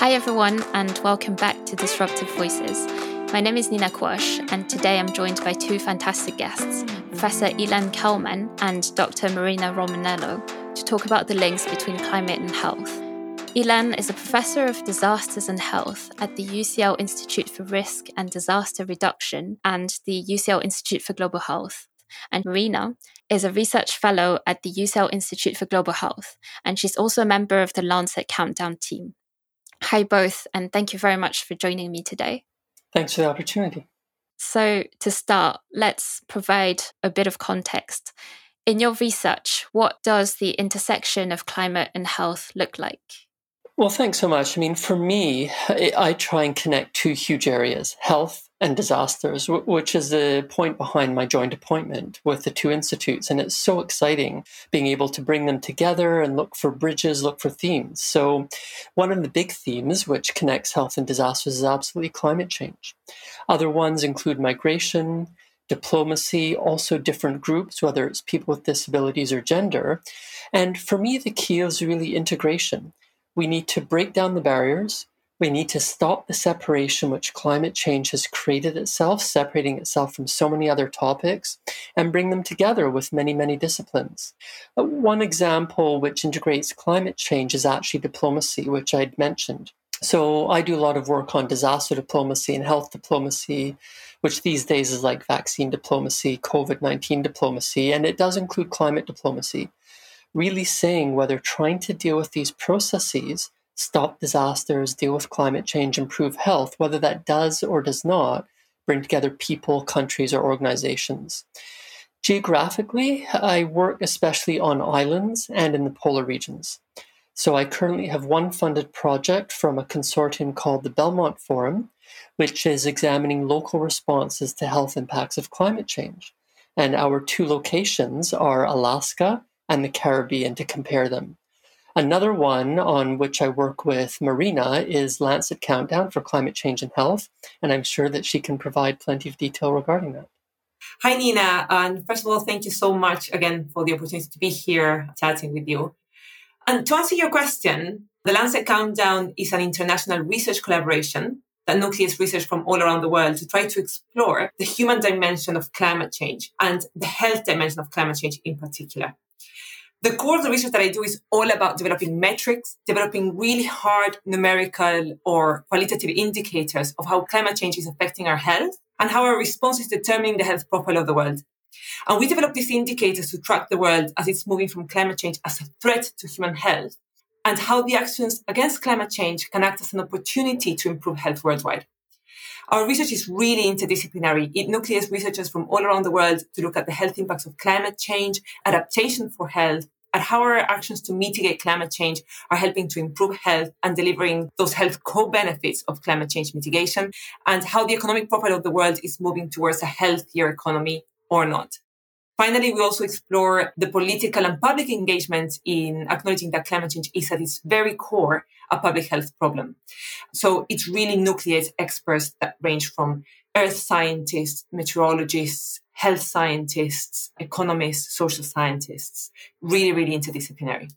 Hi, everyone, and welcome back to Disruptive Voices. My name is Nina Quash, and today I'm joined by two fantastic guests, Professor Ilan Kelman and Dr. Marina Romanello, to talk about the links between climate and health. Ilan is a professor of disasters and health at the UCL Institute for Risk and Disaster Reduction and the UCL Institute for Global Health. And Marina is a research fellow at the UCL Institute for Global Health, and she's also a member of the Lancet Countdown team. Hi, both, and thank you very much for joining me today. Thanks for the opportunity. So, to start, let's provide a bit of context. In your research, what does the intersection of climate and health look like? Well, thanks so much. I mean, for me, I try and connect two huge areas health and disasters, which is the point behind my joint appointment with the two institutes. And it's so exciting being able to bring them together and look for bridges, look for themes. So, one of the big themes which connects health and disasters is absolutely climate change. Other ones include migration, diplomacy, also different groups, whether it's people with disabilities or gender. And for me, the key is really integration. We need to break down the barriers we need to stop the separation which climate change has created itself, separating itself from so many other topics, and bring them together with many, many disciplines. Uh, one example which integrates climate change is actually diplomacy, which I'd mentioned. So I do a lot of work on disaster diplomacy and health diplomacy, which these days is like vaccine diplomacy, COVID 19 diplomacy, and it does include climate diplomacy. Really saying whether trying to deal with these processes stop disasters, deal with climate change, improve health, whether that does or does not bring together people, countries, or organizations. Geographically, I work especially on islands and in the polar regions. So I currently have one funded project from a consortium called the Belmont Forum, which is examining local responses to health impacts of climate change. And our two locations are Alaska and the Caribbean to compare them. Another one on which I work with Marina is Lancet Countdown for Climate Change and Health, and I'm sure that she can provide plenty of detail regarding that. Hi, Nina. And first of all, thank you so much again for the opportunity to be here chatting with you. And to answer your question, the Lancet Countdown is an international research collaboration that nucleus research from all around the world to try to explore the human dimension of climate change and the health dimension of climate change in particular the core of the research that I do is all about developing metrics, developing really hard numerical or qualitative indicators of how climate change is affecting our health and how our response is determining the health profile of the world. And we develop these indicators to track the world as it's moving from climate change as a threat to human health and how the actions against climate change can act as an opportunity to improve health worldwide. Our research is really interdisciplinary. It nucleates researchers from all around the world to look at the health impacts of climate change, adaptation for health, and how our actions to mitigate climate change are helping to improve health and delivering those health co-benefits of climate change mitigation, and how the economic profile of the world is moving towards a healthier economy or not. Finally, we also explore the political and public engagement in acknowledging that climate change is at its very core a public health problem. So it really nucleates experts that range from earth scientists, meteorologists, health scientists, economists, social scientists, really, really interdisciplinary.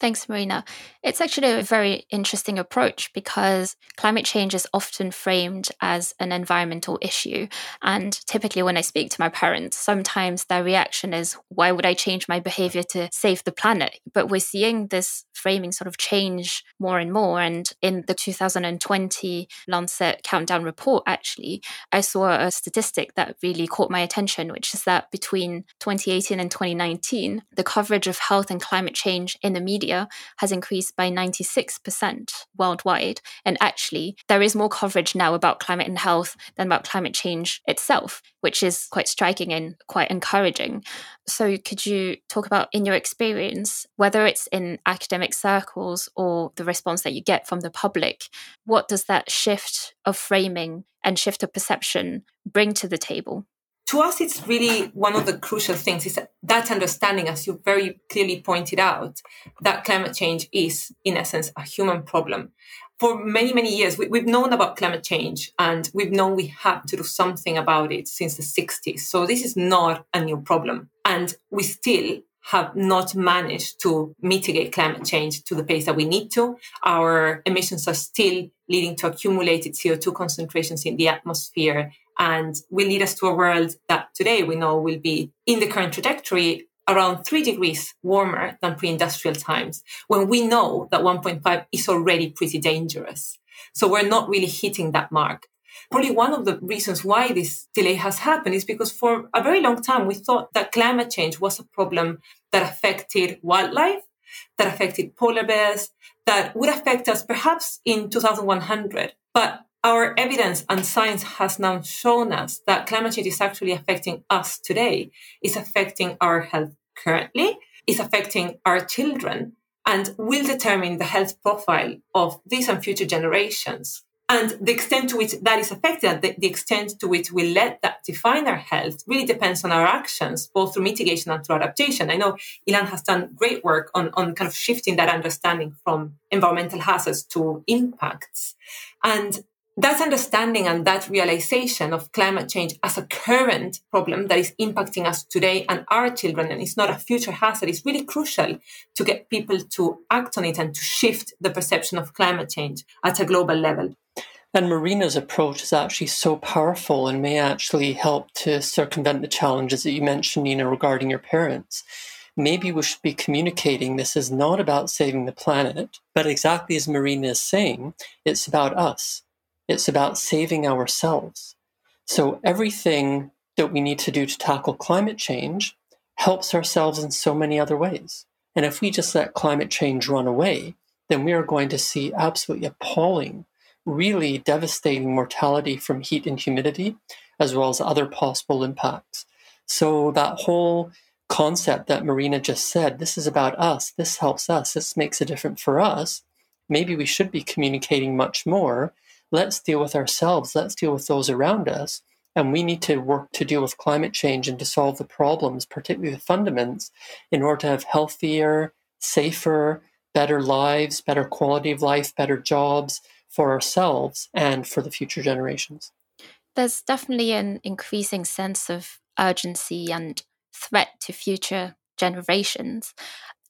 Thanks, Marina. It's actually a very interesting approach because climate change is often framed as an environmental issue. And typically, when I speak to my parents, sometimes their reaction is, Why would I change my behavior to save the planet? But we're seeing this framing sort of change more and more. And in the 2020 Lancet Countdown report, actually, I saw a statistic that really caught my attention, which is that between 2018 and 2019, the coverage of health and climate change in the media media has increased by 96% worldwide. And actually, there is more coverage now about climate and health than about climate change itself, which is quite striking and quite encouraging. So, could you talk about, in your experience, whether it's in academic circles or the response that you get from the public, what does that shift of framing and shift of perception bring to the table? To us, it's really one of the crucial things is that understanding, as you very clearly pointed out, that climate change is, in essence, a human problem. For many, many years, we, have known about climate change and we've known we have to do something about it since the 60s. So this is not a new problem. And we still have not managed to mitigate climate change to the pace that we need to. Our emissions are still leading to accumulated CO2 concentrations in the atmosphere and will lead us to a world that today we know will be in the current trajectory around three degrees warmer than pre industrial times, when we know that 1.5 is already pretty dangerous. So we're not really hitting that mark. Probably one of the reasons why this delay has happened is because for a very long time we thought that climate change was a problem that affected wildlife, that affected polar bears, that would affect us perhaps in 2100. But our evidence and science has now shown us that climate change is actually affecting us today, is affecting our health currently, is affecting our children, and will determine the health profile of these and future generations. And the extent to which that is affected, the, the, extent to which we let that define our health, really depends on our actions, both through mitigation and through adaptation. I know Ilan has done great work on, on kind of shifting that understanding from environmental hazards to impacts. And that understanding and that realization of climate change as a current problem that is impacting us today and our children and it's not a future hazard is really crucial to get people to act on it and to shift the perception of climate change at a global level. And Marina's approach is actually so powerful and may actually help to circumvent the challenges that you mentioned, Nina, regarding your parents. Maybe we should be communicating this is not about saving the planet, but exactly as Marina is saying, it's about us it's about saving ourselves. So everything that we need to do to tackle climate change helps ourselves in so many other ways. And if we just let climate change run away, then we are going to see absolutely appalling, really devastating mortality from heat and humidity, as well as other possible impacts. So that whole concept that Marina just said, this is about us, this helps us, this makes a difference for us, maybe we should be communicating much more let's deal with ourselves, let's deal with those around us. And we need to work to deal with climate change and to solve the problems, particularly the fundaments, in order to have healthier, safer, better lives, better quality of life, better jobs for ourselves and for the future generations. There's definitely an increasing sense of urgency and threat to future generations.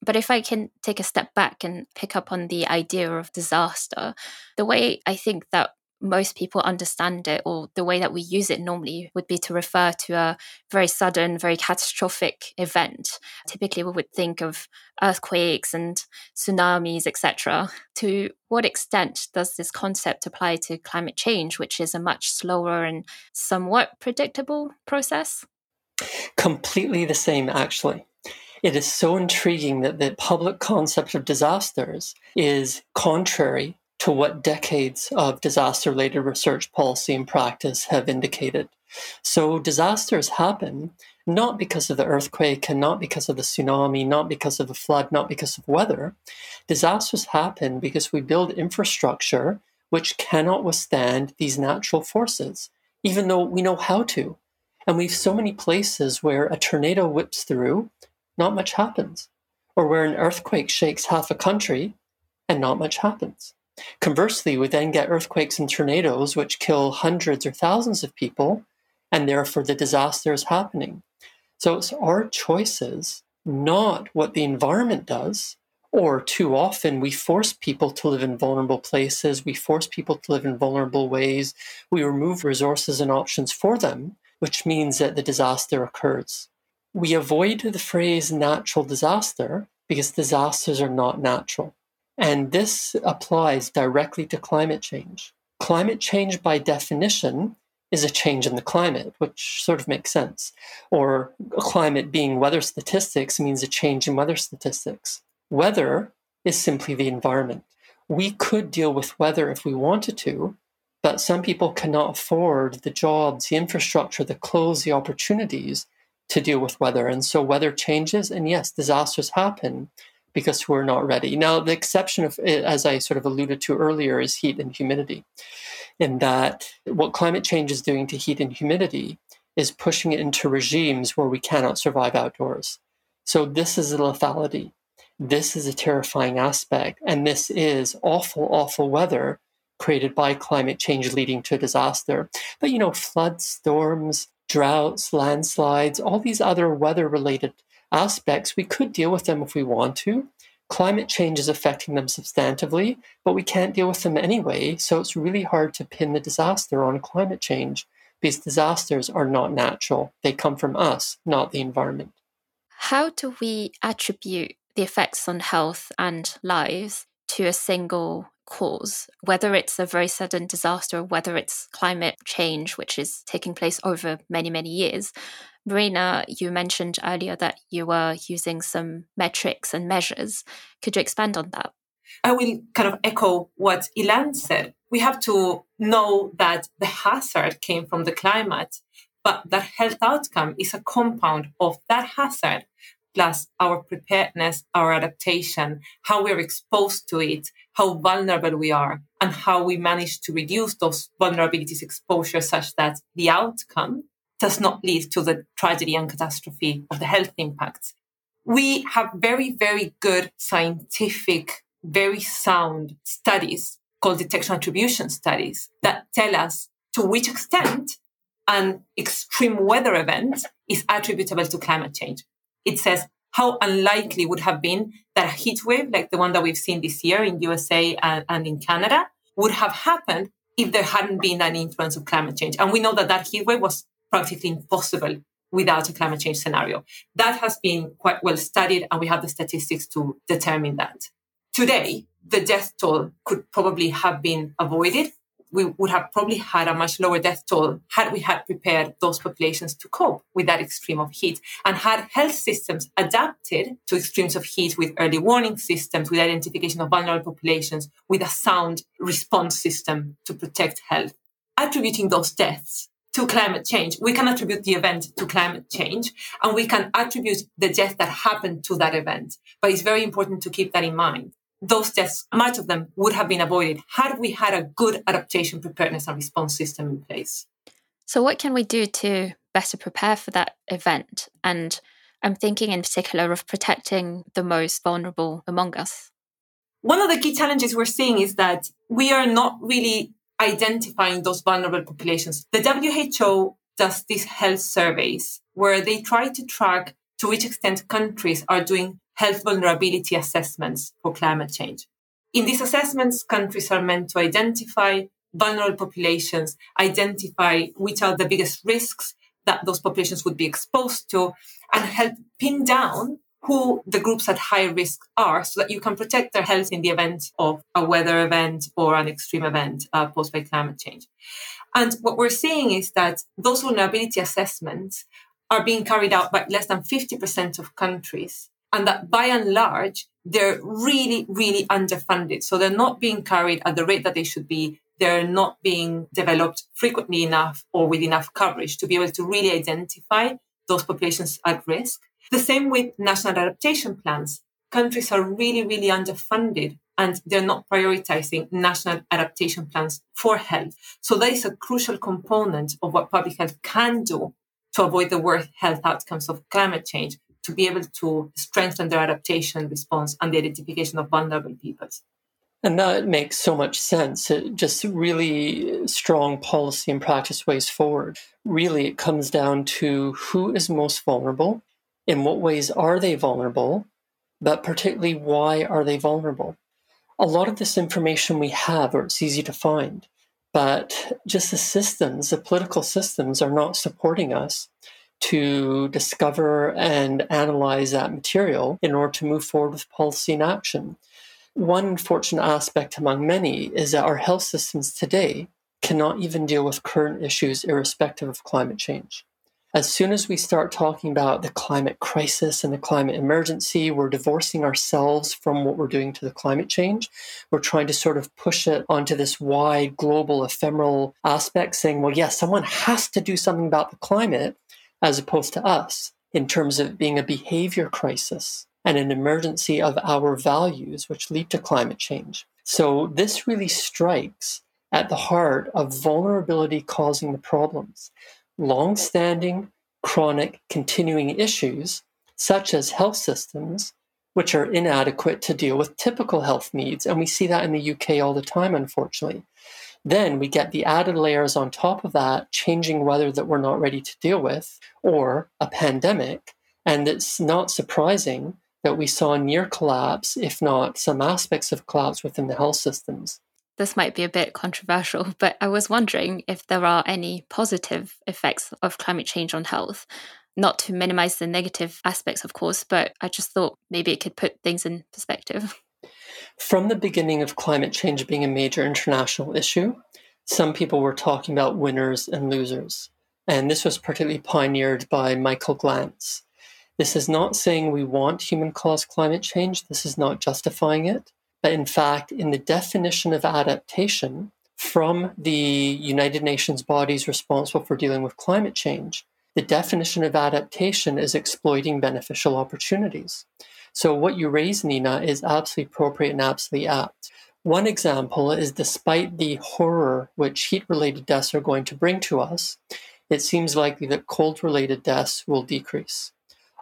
But if I can take a step back and pick up on the idea of disaster, the way I think that most people understand it, or the way that we use it normally, would be to refer to a very sudden, very catastrophic event. Typically, we would think of earthquakes and tsunamis, etc. To what extent does this concept apply to climate change, which is a much slower and somewhat predictable process? Completely the same, actually. It is so intriguing that the public concept of disasters is contrary to what decades of disaster related research policy and practice have indicated. So, disasters happen not because of the earthquake and not because of the tsunami, not because of the flood, not because of weather. Disasters happen because we build infrastructure which cannot withstand these natural forces, even though we know how to. And we have so many places where a tornado whips through not much happens. Or where an earthquake shakes half a country and not much happens. Conversely, we then get earthquakes and tornadoes which kill hundreds or thousands of people, and therefore the disaster is happening. So it's our choices, not what the environment does. Or too often, we force people to live in vulnerable places. We force people to live in vulnerable ways. We remove resources and options for them, which means that the disaster occurs. We avoid the phrase natural disaster because disasters are not natural. And this applies directly to climate change. Climate change, by definition, is a change in the climate, which sort of makes sense. Or climate being weather statistics means a change in weather statistics. Weather is simply the environment. We could deal with weather if we wanted to, but some people cannot afford the jobs, the infrastructure, the clothes, the opportunities to deal with weather. And so weather changes, and yes, disasters happen because we're not ready. Now, the exception of, eh, as I sort of alluded to earlier, is heat and humidity. In that, what climate change is doing to heat and humidity is pushing it into regimes where we cannot survive outdoors. So, this is a lethality. This is a terrifying aspect. And this is awful, awful weather created by climate change leading to disaster. But, you know, floods, storms, droughts, landslides, all these other weather related aspects, we could deal with them if we want to. Climate change is affecting them substantively, but we can't deal with them anyway. So it's really hard to pin the disaster on climate change because disasters are not natural. They come from us, not the environment. How do we attribute the effects on health and lives to a single cause, whether it's a very sudden disaster or whether it's climate change, which is taking place over many, many years. Marina, you mentioned earlier that you were using some metrics and measures. Could you expand on that? I will kind of echo what Ilan said. We have to know that the hazard came from the climate, but that health outcome is a compound of that hazard plus our preparedness, our adaptation, how we're exposed to it, how vulnerable we are, and how we manage to reduce those vulnerabilities exposure such that the outcome does not lead to the tragedy and catastrophe of the health impacts. We have very, very good scientific, very sound studies called detection attribution studies that tell us to which extent an extreme weather event is attributable to climate change it says how unlikely would have been that a heat wave like the one that we've seen this year in USA and, and in Canada would have happened if there hadn't been an influence of climate change. And we know that that heat wave was practically impossible without a climate change scenario. That has been quite well studied, and we have the statistics to determine that. Today, the death toll could probably have been avoided we would have probably had a much lower death toll had we had prepared those populations to cope with that extreme of heat and had health systems adapted to extremes of heat with early warning systems, with identification of vulnerable populations, with a sound response system to protect health. Attributing those deaths to climate change. We can attribute the event to climate change and we can attribute the death that happened to that event. But it's very important to keep that in mind those deaths, much of them would have been avoided had we had a good adaptation, preparedness, and response system in place. So, what can we do to better prepare for that event? And I'm thinking in particular of protecting the most vulnerable among us. One of the key challenges we're seeing is that we are not really identifying those vulnerable populations. The WHO does these health surveys where they try to track to which extent countries are doing health vulnerability assessments for climate change. In these assessments, countries are meant to identify vulnerable populations, identify which are the biggest risks that those populations would be exposed to, and help pin down who the groups at high risk are so that you can protect their health in the event of a weather event or an extreme event uh, posed by climate change. And what we're seeing is that those vulnerability assessments are being carried out by less than 50% of countries and that by and large, they're really, really underfunded. So they're not being carried at the rate that they should be. They're not being developed frequently enough or with enough coverage to be able to really identify those populations at risk. The same with national adaptation plans. Countries are really, really underfunded and they're not prioritizing national adaptation plans for health. So that is a crucial component of what public health can do to avoid the worst health outcomes of climate change to be able to strengthen their adaptation response and the identification of vulnerable peoples. And that makes so much sense. It just really strong policy and practice ways forward. Really, it comes down to who is most vulnerable, in what ways are they vulnerable, but particularly why are they vulnerable. A lot of this information we have, or it's easy to find, but just the systems, the political systems, are not supporting us to discover and analyze that material in order to move forward with policy and action. One unfortunate aspect among many is that our health systems today cannot even deal with current issues irrespective of climate change. As soon as we start talking about the climate crisis and the climate emergency, we're divorcing ourselves from what we're doing to the climate change. We're trying to sort of push it onto this wide, global, ephemeral aspect, saying, well, yes, someone has to do something about the climate as opposed to us in terms of being a behavior crisis and an emergency of our values, which lead to climate change. So, this really strikes at the heart of vulnerability causing the problems. Long standing, chronic, continuing issues, such as health systems, which are inadequate to deal with typical health needs. And we see that in the UK all the time, unfortunately. Then we get the added layers on top of that, changing weather that we're not ready to deal with, or a pandemic. And it's not surprising that we saw near collapse, if not some aspects of collapse within the health systems. This might be a bit controversial, but I was wondering if there are any positive effects of climate change on health. Not to minimize the negative aspects, of course, but I just thought maybe it could put things in perspective. From the beginning of climate change being a major international issue, some people were talking about winners and losers. And this was particularly pioneered by Michael Glantz. This is not saying we want human caused climate change, this is not justifying it. But in fact, in the definition of adaptation from the United Nations bodies responsible for dealing with climate change, the definition of adaptation is exploiting beneficial opportunities. So, what you raise, Nina, is absolutely appropriate and absolutely apt. One example is despite the horror which heat related deaths are going to bring to us, it seems likely that cold related deaths will decrease.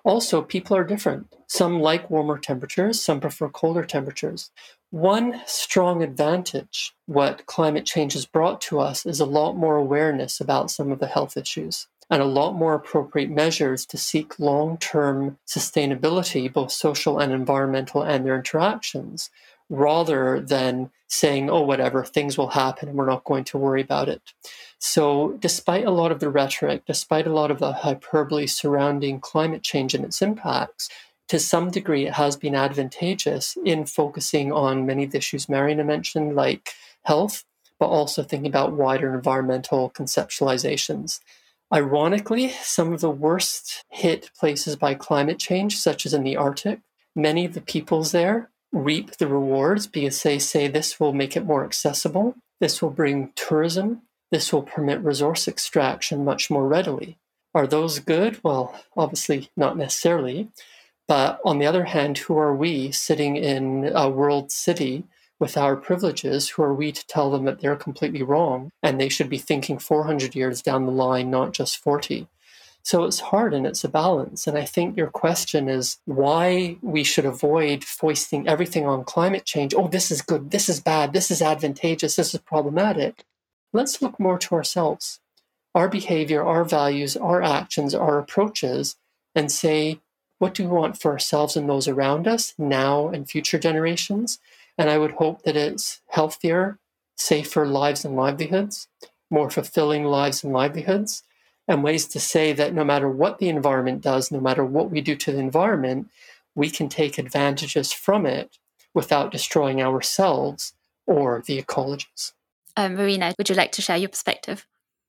Also, people are different. Some like warmer temperatures, some prefer colder temperatures. One strong advantage what climate change has brought to us is a lot more awareness about some of the health issues and a lot more appropriate measures to seek long term sustainability, both social and environmental, and their interactions, rather than saying, oh, whatever, things will happen and we're not going to worry about it. So, despite a lot of the rhetoric, despite a lot of the hyperbole surrounding climate change and its impacts, to some degree it has been advantageous in focusing on many of the issues Marina mentioned, like health, but also thinking about wider environmental conceptualizations. Ironically, some of the worst hit places by climate change, such as in the Arctic, many of the peoples there reap the rewards because they say this will make it more accessible, this will bring tourism, this will permit resource extraction much more readily. Are those good? Well, obviously not necessarily. But on the other hand, who are we sitting in a world city with our privileges, who are we to tell them that they're completely wrong and they should be thinking 400 years down the line, not just 40? So it's hard and it's a balance. And I think your question is why we should avoid foisting everything on climate change. Oh, this is good, this is bad, this is advantageous, this is problematic. Let's look more to ourselves, our behavior, our values, our actions, our approaches, and say, what do we want for ourselves and those around us now and future generations? And I would hope that it's healthier, safer lives and livelihoods, more fulfilling lives and livelihoods, and ways to say that no matter what the environment does, no matter what we do to the environment, we can take advantages from it without destroying ourselves or the ecologies. Um, Marina, would you like to share your perspective?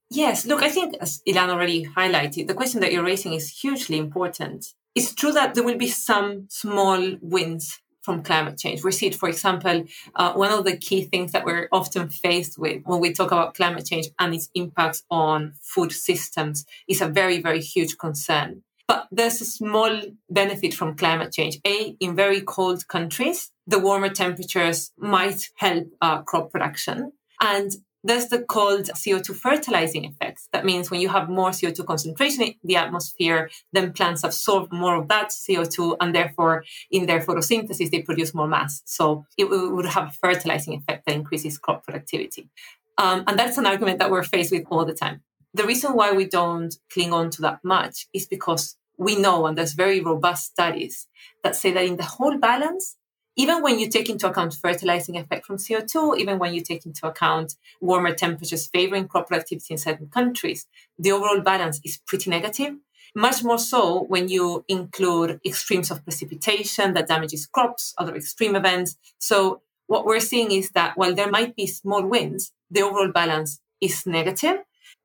Yes, look, I think as Ilan already highlighted, the question that you're raising is hugely important. It's true that there will be some small wins from climate change. We see it, for example, uh, one of the key things that we're often faced with when we talk about climate change and its impacts on food systems is a very, very huge concern. But there's a small benefit from climate change. A, in very cold countries, the warmer temperatures might help uh, crop production. And there's the called CO2 fertilizing effect. That means when you have more CO2 concentration in the atmosphere, then plants absorb more of that CO2 and therefore in their photosynthesis, they produce more mass. So it would have a fertilizing effect that increases crop productivity. Um, and that's an argument that we're faced with all the time. The reason why we don't cling on to that much is because we know, and there's very robust studies that say that in the whole balance, even when you take into account fertilizing effect from CO2, even when you take into account warmer temperatures favoring crop productivity in certain countries, the overall balance is pretty negative. Much more so when you include extremes of precipitation that damages crops, other extreme events. So what we're seeing is that while there might be small wins, the overall balance is negative.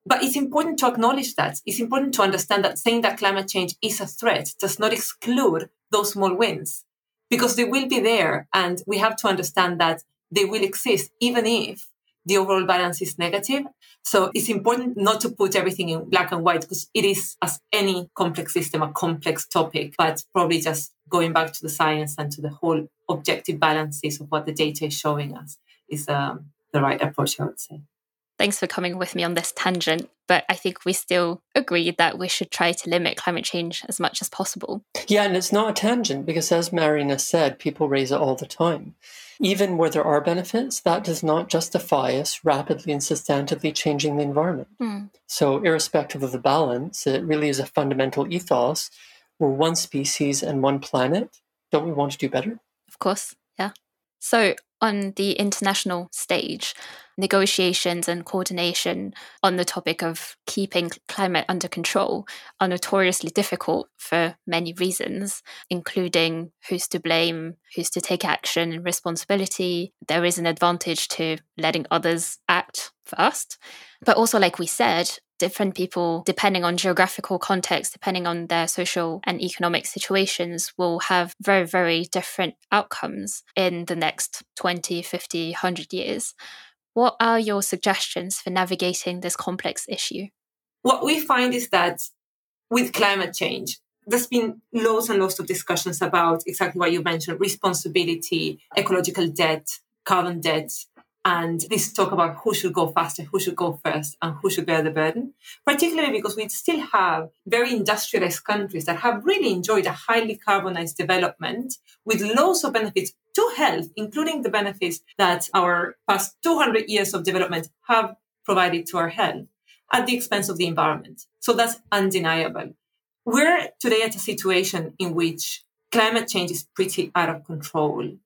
But it's important to acknowledge that. It's important to understand that saying that climate change is a threat does not exclude those small wins because they will be there and we have to understand that they will exist even if the overall balance is negative. So it's important not to put everything in black and white because it is, as any complex system, a complex topic, but probably just going back to the science and to the whole objective balances of what the data is showing us is um, the right approach, I would say. Thanks for coming with me on this tangent. But I think we still agree that we should try to limit climate change as much as possible. Yeah, and it's not a tangent because, as Marina said, people raise it all the time. Even where there are benefits, that does not justify us rapidly and substantively changing the environment. Mm. So, irrespective of the balance, it really is a fundamental ethos We're one species and one planet. Don't we want to do better? Of course. So, on the international stage, negotiations and coordination on the topic of keeping climate under control are notoriously difficult for many reasons, including who's to blame, who's to take action and responsibility. There is an advantage to letting others act first. But also, like we said, different people, depending on geographical context, depending on their social and economic situations, will have very, very different outcomes in the next 20, 50, 100 years. What are your suggestions for navigating this complex issue? What we find is that with climate change, there's been loads and loads of discussions about exactly what you mentioned responsibility, ecological debt, carbon debt, and this talk about who should go faster, who should go first, and who should bear the burden, particularly because we still have very industrialized countries that have really enjoyed a highly carbonized development with loads of benefits to health, including the benefits that our past 200 years of development have provided to our health at the expense of the environment. So that's undeniable. We're today at a situation in which climate change is pretty out of control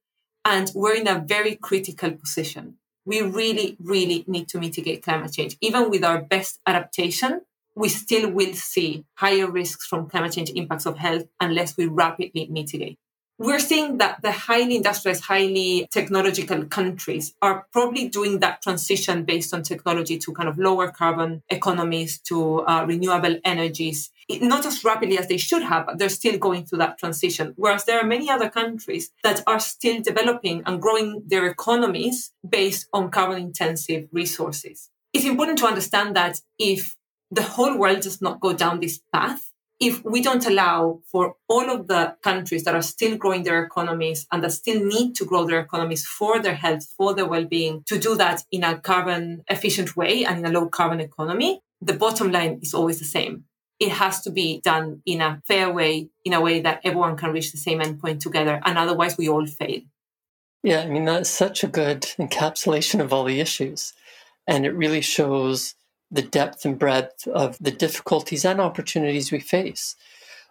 and we're in a very critical position we really, really need to mitigate climate change. Even with our best adaptation, we still will see higher risks from climate change impacts of health unless we rapidly mitigate we're seeing that the highly industrialized, highly technological countries are probably doing that transition based on technology to kind of lower carbon economies, to uh, renewable energies, not as rapidly as they should have, but they're still going through that transition. Whereas there are many other countries that are still developing and growing their economies based on carbon intensive resources. It's important to understand that if the whole world does not go down this path, if we don't allow for all of the countries that are still growing their economies and that still need to grow their economies for their health, for their well-being, to do that in a carbon efficient way and in a low carbon economy, the bottom line is always the same. It has to be done in a fair way, in a way that everyone can reach the same endpoint together. And otherwise we all fail. Yeah, I mean, that's such a good encapsulation of all the issues. And it really shows the depth and breadth of the difficulties and opportunities we face.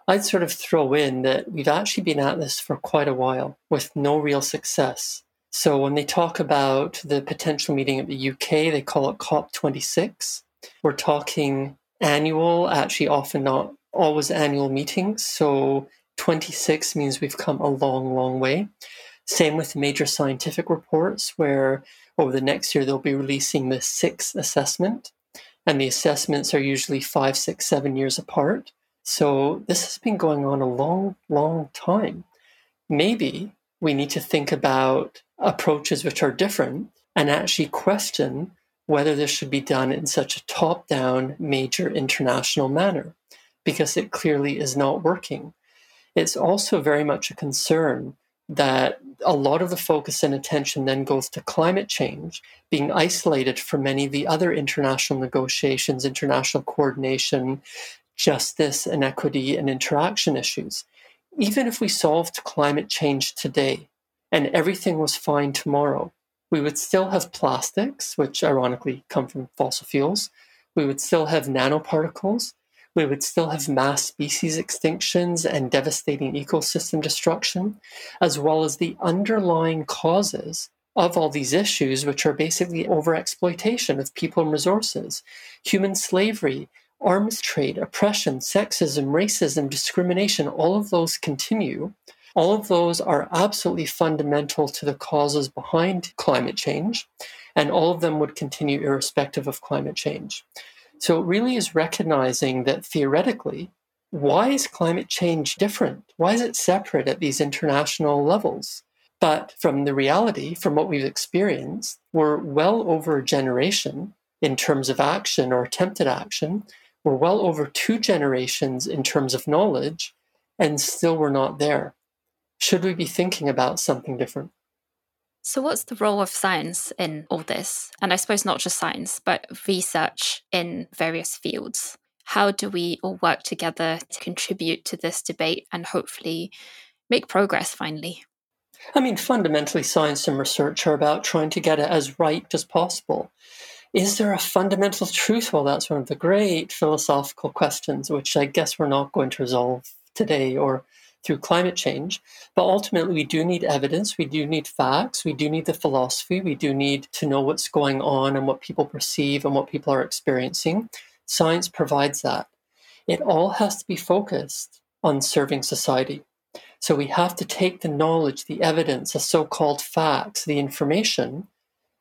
I'd sort of throw in that we've actually been at this for quite a while with no real success. So when they talk about the potential meeting at the UK, they call it COP26. We're talking annual, actually often not always annual meetings. So 26 means we've come a long, long way. Same with major scientific reports, where over the next year they'll be releasing the sixth assessment and the assessments are usually five, six, seven years apart. So this has been going on a long, long time. Maybe we need to think about approaches which are different and actually question whether this should be done in such a top down, major international manner, because it clearly is not working. It's also very much a concern that a lot of the focus and attention then goes to climate change being isolated from many of the other international negotiations, international coordination, justice and equity and interaction issues. Even if we solved climate change today and everything was fine tomorrow, we would still have plastics, which ironically come from fossil fuels. We would still have nanoparticles we would still have mass species extinctions and devastating ecosystem destruction, as well as the underlying causes of all these issues, which are basically overexploitation of people and resources, human slavery, arms trade, oppression, sexism, racism, discrimination, all of those continue. All of those are absolutely fundamental to the causes behind climate change, and all of them would continue irrespective of climate change. So it really is recognizing that theoretically, why is climate change different? Why is it separate at these international levels? But from the reality, from what we've experienced, we're well over a generation in terms of action or attempted action. We're well over two generations in terms of knowledge, and still we're not there. Should we be thinking about something different? So, what's the role of science in all this? And I suppose not just science, but research in various fields. How do we all work together to contribute to this debate and hopefully make progress finally? I mean, fundamentally, science and research are about trying to get it as right as possible. Is there a fundamental truth? Well, that's one of the great philosophical questions, which I guess we're not going to resolve today or through climate change. But ultimately, we do need evidence, we do need facts, we do need the philosophy, we do need to know what's going on and what people perceive and what people are experiencing. Science provides that. It all has to be focused on serving society. So we have to take the knowledge, the evidence, the so called facts, the information,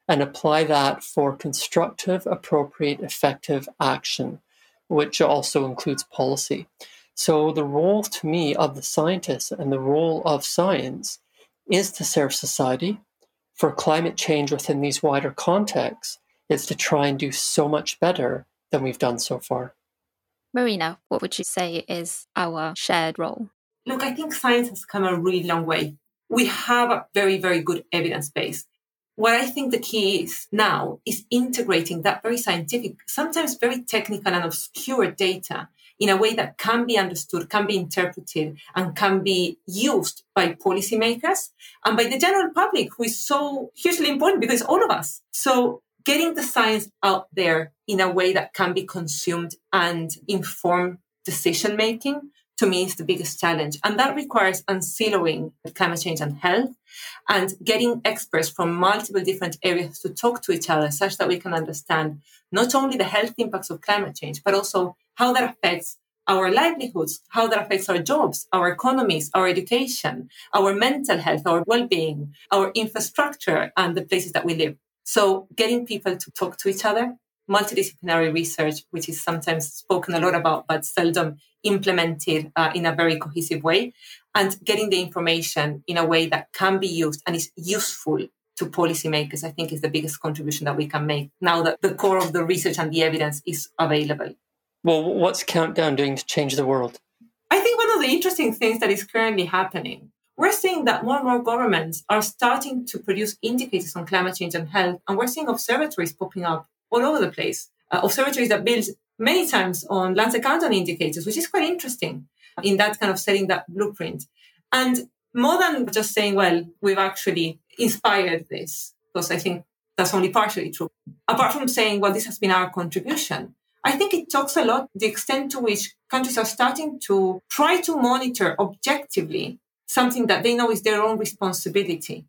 and apply that for constructive, appropriate, effective action, which also includes policy. So, the role to me of the scientist and the role of science is to serve society. For climate change within these wider contexts, is to try and do so much better than we've done so far. Marina, what would you say is our shared role? Look, I think science has come a really long way. We have a very, very good evidence base. What I think the key is now is integrating that very scientific, sometimes very technical and obscure data in a way that can be understood, can be interpreted, and can be used by policymakers and by the general public, who is so hugely important because all of us. So getting the science out there in a way that can be consumed and inform decision making to me is the biggest challenge. And that requires unsiloing climate change and health and getting experts from multiple different areas to talk to each other such that we can understand not only the health impacts of climate change, but also how that affects our livelihoods, how that affects our jobs, our economies, our education, our mental health, our well-being, our infrastructure, and the places that we live. So getting people to talk to each other, multidisciplinary research, which is sometimes spoken a lot about, but seldom implemented uh, in a very cohesive way and getting the information in a way that can be used and is useful to policymakers, I think is the biggest contribution that we can make now that the core of the research and the evidence is available. Well, what's Countdown doing to change the world? I think one of the interesting things that is currently happening, we're seeing that more and more governments are starting to produce indicators on climate change and health, and we're seeing observatories popping up all over the place. Uh, observatories that build many times on Lancet Countdown indicators, which is quite interesting in that kind of setting that blueprint. And more than just saying, well, we've actually inspired this, because I think that's only partially true. Apart from saying, well, this has been our contribution, I think it talks a lot the extent to which countries are starting to try to monitor objectively something that they know is their own responsibility.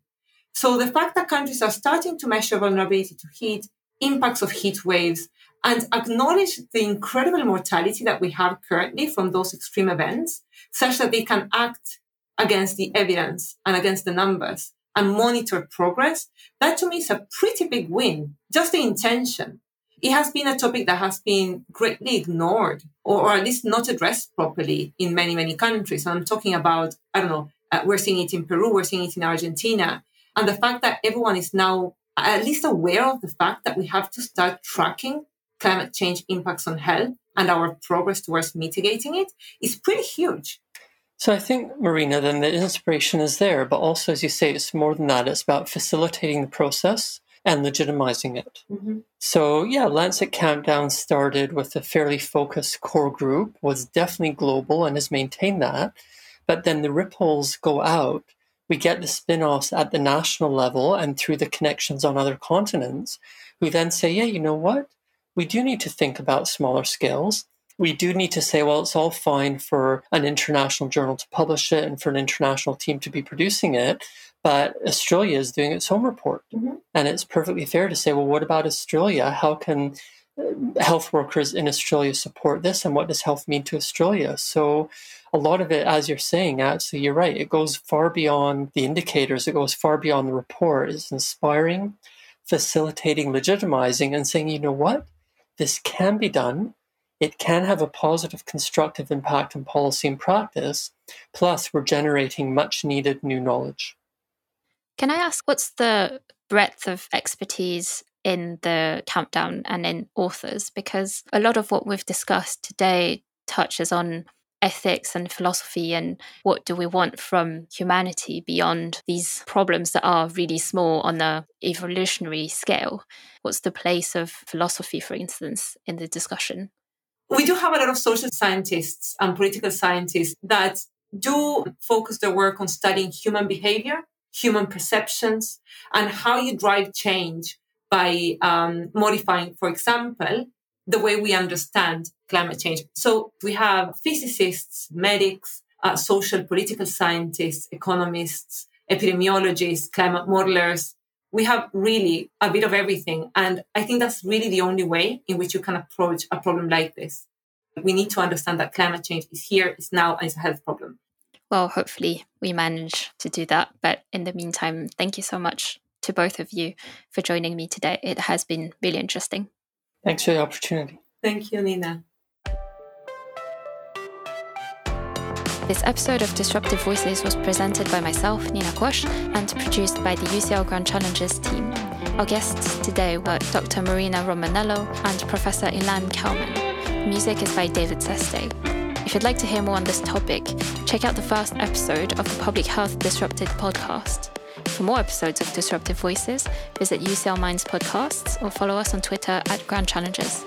So the fact that countries are starting to measure vulnerability to heat, impacts of heat waves, and acknowledge the incredible mortality that we have currently from those extreme events, such that they can act against the evidence and against the numbers and monitor progress, that to me is a pretty big win. Just the intention. It has been a topic that has been greatly ignored or, or at least not addressed properly in many, many countries. And I'm talking about, I don't know, uh, we're seeing it in Peru, we're seeing it in Argentina. And the fact that everyone is now at least aware of the fact that we have to start tracking climate change impacts on health and our progress towards mitigating it is pretty huge. So I think, Marina, then the inspiration is there, but also, as you say, it's more than that. It's about facilitating the process and legitimizing it. Mm-hmm. So yeah, Lancet Countdown started with a fairly focused core group, was definitely global and has maintained that. But then the ripples go out. We get the spin-offs at the national level and through the connections on other continents, who then say, yeah, you know what? we do need to think about smaller scales. We do need to say, well, it's all fine for an international journal to publish it and for an international team to be producing it, but Australia is doing its own report. Mm-hmm. And it's perfectly fair to say, well, what about Australia? How can uh, health workers in Australia support this? And what does health mean to Australia? So, a lot of it, as you're saying, actually, you're right. It goes far beyond the indicators, it goes far beyond the report. It's inspiring, facilitating, legitimizing, and saying, you know what? this can be done. It can have a positive, constructive impact on policy and practice. Plus, we're generating much needed new knowledge. Can I ask what's the breadth of expertise in the countdown and in authors? Because a lot of what we've discussed today touches on ethics and philosophy and what do we want from humanity beyond these problems that are really small on the evolutionary scale what's the place of philosophy for instance in the discussion we do have a lot of social scientists and political scientists that do focus their work on studying human behavior human perceptions and how you drive change by um, modifying for example the way we understand climate change. So we have physicists, medics, uh, social, political scientists, economists, epidemiologists, climate modelers. We have really a bit of everything. And I think that's really the only way in which you can approach a problem like this. We need to understand that climate change is here, is now, and it's a health problem. Well, hopefully we manage to do that. But in the meantime, thank you so much to both of you for joining me today. It has been really interesting. Thanks for the opportunity. Thank you, Nina. This episode of Disruptive Voices was presented by myself, Nina Kosh, and produced by the UCL Grand Challenges team. Our guests today were Dr. Marina Romanello and Professor Ilan Kelman. Music is by David Szesztay. If you'd like to hear more on this topic, check out the first episode of the Public Health Disrupted podcast. For more episodes of Disruptive Voices, visit UCL Minds podcasts or follow us on Twitter at Grand Challenges.